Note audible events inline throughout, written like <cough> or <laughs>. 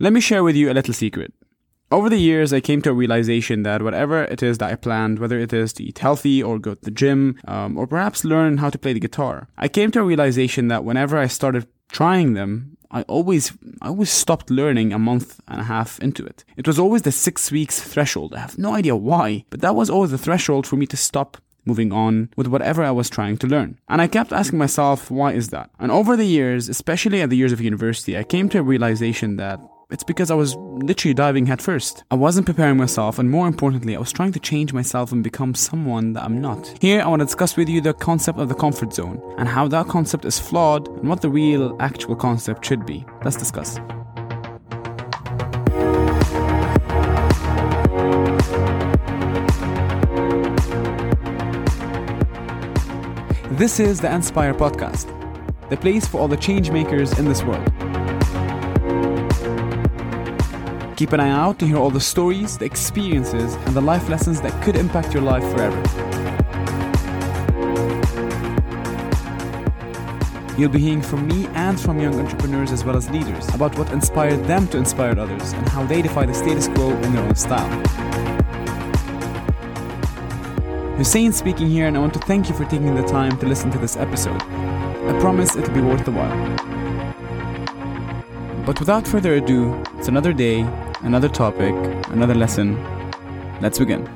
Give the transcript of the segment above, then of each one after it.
Let me share with you a little secret. Over the years, I came to a realization that whatever it is that I planned, whether it is to eat healthy or go to the gym, um, or perhaps learn how to play the guitar, I came to a realization that whenever I started trying them, I always, I always stopped learning a month and a half into it. It was always the six weeks threshold. I have no idea why, but that was always the threshold for me to stop moving on with whatever I was trying to learn. And I kept asking myself, why is that? And over the years, especially at the years of university, I came to a realization that it's because I was literally diving headfirst. I wasn't preparing myself, and more importantly, I was trying to change myself and become someone that I'm not. Here, I want to discuss with you the concept of the comfort zone and how that concept is flawed and what the real, actual concept should be. Let's discuss. This is the Inspire Podcast, the place for all the change makers in this world. Keep an eye out to hear all the stories, the experiences, and the life lessons that could impact your life forever. You'll be hearing from me and from young entrepreneurs as well as leaders about what inspired them to inspire others and how they defy the status quo in their own style. Hussein speaking here, and I want to thank you for taking the time to listen to this episode. I promise it'll be worth the while. But without further ado, it's another day, another topic, another lesson. Let's begin.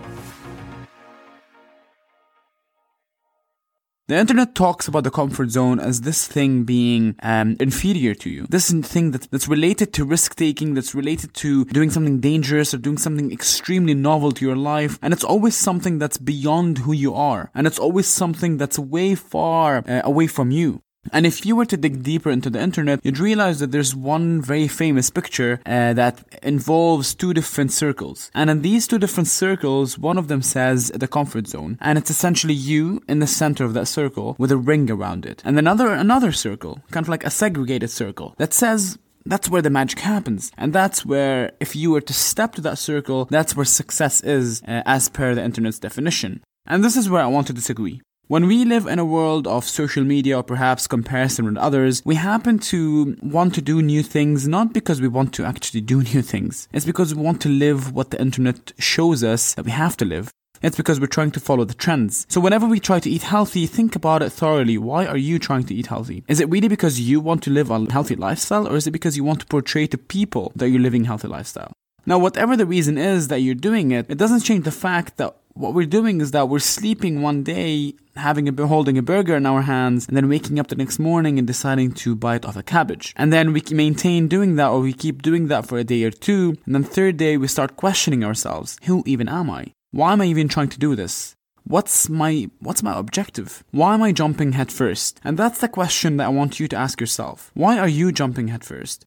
The internet talks about the comfort zone as this thing being um, inferior to you. This thing that, that's related to risk taking, that's related to doing something dangerous or doing something extremely novel to your life. And it's always something that's beyond who you are. And it's always something that's way far uh, away from you. And if you were to dig deeper into the internet, you'd realize that there's one very famous picture uh, that involves two different circles. And in these two different circles, one of them says the comfort zone. And it's essentially you in the center of that circle with a ring around it. And another, another circle, kind of like a segregated circle, that says that's where the magic happens. And that's where, if you were to step to that circle, that's where success is, uh, as per the internet's definition. And this is where I want to disagree. When we live in a world of social media or perhaps comparison with others, we happen to want to do new things not because we want to actually do <laughs> new things. It's because we want to live what the internet shows us that we have to live. It's because we're trying to follow the trends. So whenever we try to eat healthy, think about it thoroughly. Why are you trying to eat healthy? Is it really because you want to live a healthy lifestyle or is it because you want to portray to people that you're living a healthy lifestyle? Now, whatever the reason is that you're doing it, it doesn't change the fact that what we're doing is that we're sleeping one day, having a holding a burger in our hands, and then waking up the next morning and deciding to bite off a cabbage. And then we maintain doing that, or we keep doing that for a day or two, and then third day we start questioning ourselves: Who even am I? Why am I even trying to do this? What's my what's my objective? Why am I jumping headfirst? And that's the question that I want you to ask yourself. Why are you jumping headfirst?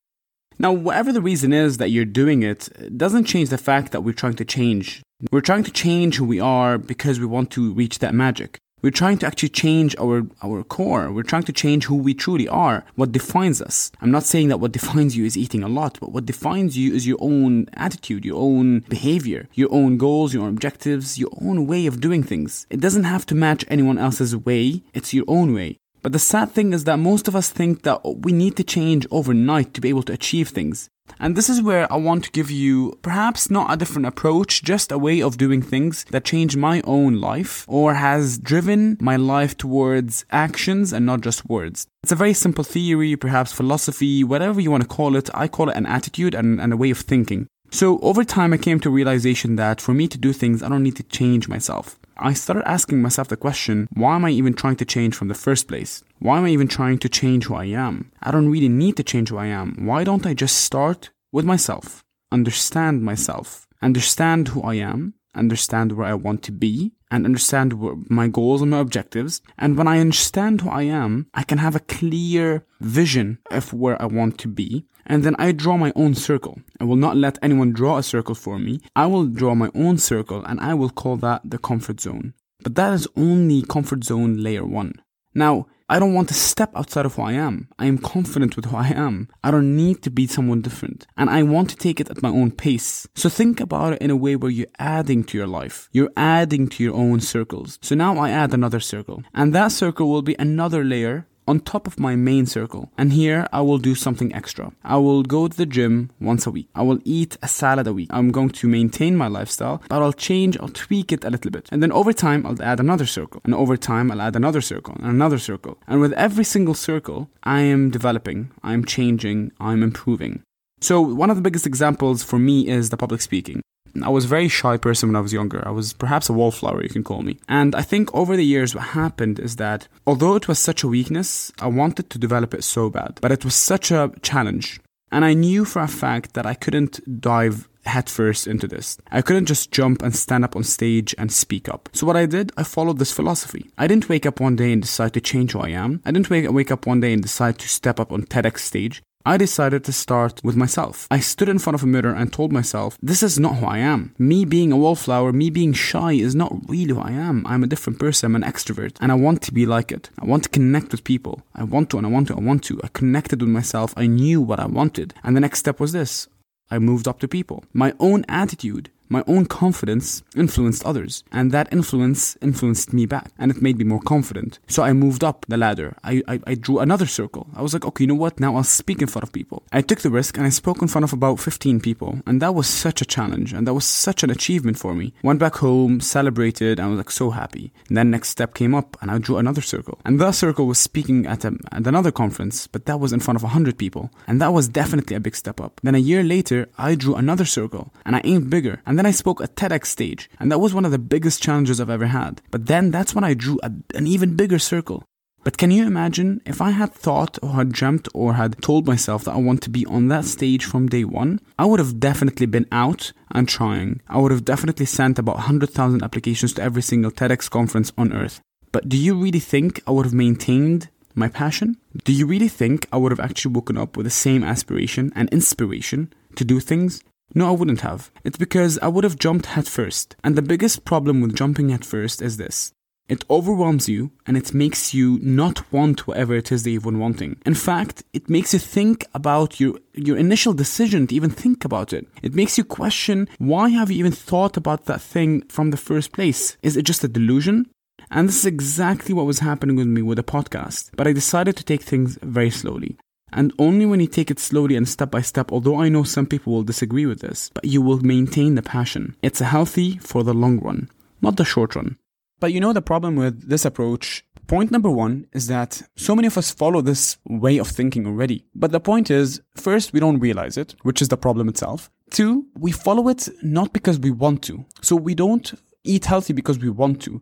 Now, whatever the reason is that you're doing it, it doesn't change the fact that we're trying to change. We're trying to change who we are because we want to reach that magic. We're trying to actually change our, our core. We're trying to change who we truly are, what defines us. I'm not saying that what defines you is eating a lot, but what defines you is your own attitude, your own behavior, your own goals, your own objectives, your own way of doing things. It doesn't have to match anyone else's way, it's your own way. But the sad thing is that most of us think that we need to change overnight to be able to achieve things. And this is where I want to give you perhaps not a different approach, just a way of doing things that changed my own life or has driven my life towards actions and not just words. It's a very simple theory, perhaps philosophy, whatever you want to call it. I call it an attitude and, and a way of thinking. So over time, I came to realization that for me to do things, I don't need to change myself. I started asking myself the question, why am I even trying to change from the first place? Why am I even trying to change who I am? I don't really need to change who I am. Why don't I just start with myself, understand myself, understand who I am, understand where I want to be, and understand my goals and my objectives. And when I understand who I am, I can have a clear vision of where I want to be. And then I draw my own circle. I will not let anyone draw a circle for me. I will draw my own circle and I will call that the comfort zone. But that is only comfort zone layer one. Now, I don't want to step outside of who I am. I am confident with who I am. I don't need to be someone different. And I want to take it at my own pace. So think about it in a way where you're adding to your life. You're adding to your own circles. So now I add another circle. And that circle will be another layer on top of my main circle. And here I will do something extra. I will go to the gym once a week. I will eat a salad a week. I'm going to maintain my lifestyle, but I'll change, I'll tweak it a little bit. And then over time, I'll add another circle. And over time, I'll add another circle and another circle. And with every single circle, I am developing, I'm changing, I'm improving. So one of the biggest examples for me is the public speaking. I was a very shy person when I was younger. I was perhaps a wallflower, you can call me. And I think over the years, what happened is that although it was such a weakness, I wanted to develop it so bad. But it was such a challenge. And I knew for a fact that I couldn't dive headfirst into this. I couldn't just jump and stand up on stage and speak up. So what I did, I followed this philosophy. I didn't wake up one day and decide to change who I am. I didn't wake, wake up one day and decide to step up on TEDx stage. I decided to start with myself. I stood in front of a mirror and told myself, this is not who I am. Me being a wallflower, me being shy is not really who I am. I'm a different person, I'm an extrovert, and I want to be like it. I want to connect with people. I want to, and I want to, I want to. I connected with myself. I knew what I wanted. And the next step was this. I moved up to people. My own attitude my own confidence influenced others, and that influence influenced me back, and it made me more confident. So I moved up the ladder. I, I, I, drew another circle. I was like, okay, you know what? Now I'll speak in front of people. I took the risk and I spoke in front of about 15 people, and that was such a challenge, and that was such an achievement for me. Went back home, celebrated, and I was like so happy. And then next step came up, and I drew another circle. And that circle was speaking at, a, at another conference, but that was in front of 100 people, and that was definitely a big step up. Then a year later, I drew another circle, and I aimed bigger, and and then I spoke at TEDx stage, and that was one of the biggest challenges I've ever had. But then that's when I drew a, an even bigger circle. But can you imagine if I had thought or had dreamt or had told myself that I want to be on that stage from day one, I would have definitely been out and trying. I would have definitely sent about 100,000 applications to every single TEDx conference on earth. But do you really think I would have maintained my passion? Do you really think I would have actually woken up with the same aspiration and inspiration to do things? No, I wouldn't have. It's because I would have jumped headfirst. And the biggest problem with jumping headfirst is this. It overwhelms you and it makes you not want whatever it is that you've been wanting. In fact, it makes you think about your, your initial decision to even think about it. It makes you question why have you even thought about that thing from the first place? Is it just a delusion? And this is exactly what was happening with me with the podcast. But I decided to take things very slowly. And only when you take it slowly and step by step, although I know some people will disagree with this, but you will maintain the passion. It's healthy for the long run, not the short run. But you know the problem with this approach? Point number one is that so many of us follow this way of thinking already. But the point is, first, we don't realize it, which is the problem itself. Two, we follow it not because we want to. So we don't eat healthy because we want to.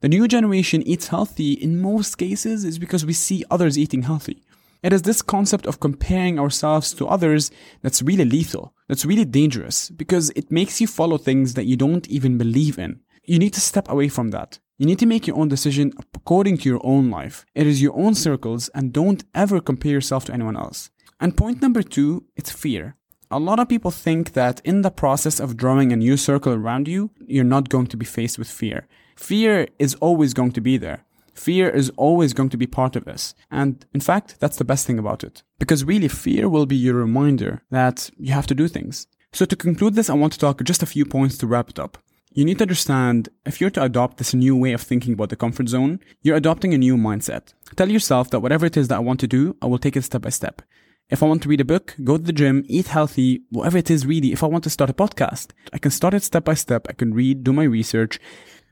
The new generation eats healthy in most cases is because we see others eating healthy. It is this concept of comparing ourselves to others that's really lethal, that's really dangerous, because it makes you follow things that you don't even believe in. You need to step away from that. You need to make your own decision according to your own life. It is your own circles, and don't ever compare yourself to anyone else. And point number two, it's fear. A lot of people think that in the process of drawing a new circle around you, you're not going to be faced with fear. Fear is always going to be there. Fear is always going to be part of this. And in fact, that's the best thing about it. Because really, fear will be your reminder that you have to do things. So to conclude this, I want to talk just a few points to wrap it up. You need to understand if you're to adopt this new way of thinking about the comfort zone, you're adopting a new mindset. Tell yourself that whatever it is that I want to do, I will take it step by step. If I want to read a book, go to the gym, eat healthy, whatever it is really, if I want to start a podcast, I can start it step by step. I can read, do my research,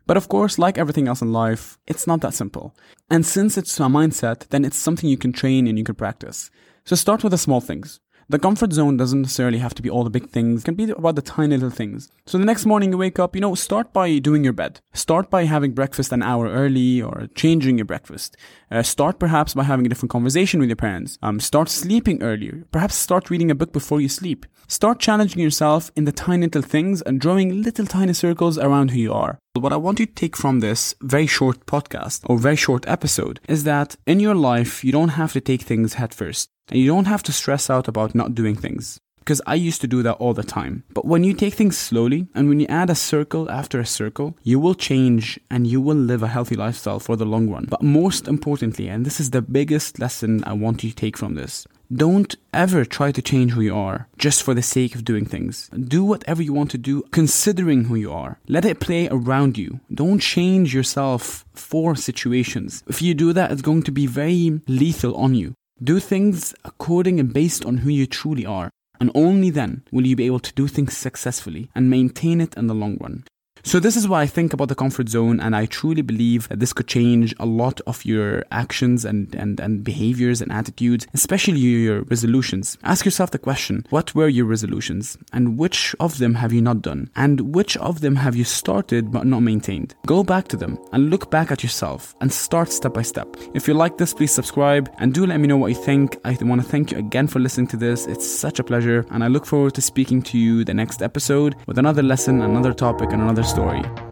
but of course, like everything else in life, it's not that simple. And since it's a mindset, then it's something you can train and you can practice. So start with the small things. The comfort zone doesn't necessarily have to be all the big things. It can be about the tiny little things. So the next morning you wake up, you know, start by doing your bed. Start by having breakfast an hour early or changing your breakfast. Uh, start perhaps by having a different conversation with your parents. Um, start sleeping earlier. Perhaps start reading a book before you sleep. Start challenging yourself in the tiny little things and drawing little tiny circles around who you are. What I want you to take from this very short podcast or very short episode is that in your life, you don't have to take things head first. And you don't have to stress out about not doing things. Because I used to do that all the time. But when you take things slowly and when you add a circle after a circle, you will change and you will live a healthy lifestyle for the long run. But most importantly, and this is the biggest lesson I want you to take from this, Don't ever try to change who you are just for the sake of doing things. Do whatever you want to do considering who you are. Let it play around you. Don't change yourself for situations. If you do that, it's going to be very lethal on you. Do things according and based on who you truly are. And only then will you be able to do things successfully and maintain it in the long run. So this is what I think about the comfort zone, and I truly believe that this could change a lot of your actions and, and, and behaviors and attitudes, especially your resolutions. Ask yourself the question, what were your resolutions? And which of them have you not done? And which of them have you started but not maintained? Go back to them and look back at yourself and start step by step. If you like this, please subscribe and do let me know what you think. I want to thank you again for listening to this. It's such a pleasure, and I look forward to speaking to you the next episode with another lesson, another topic, and another story.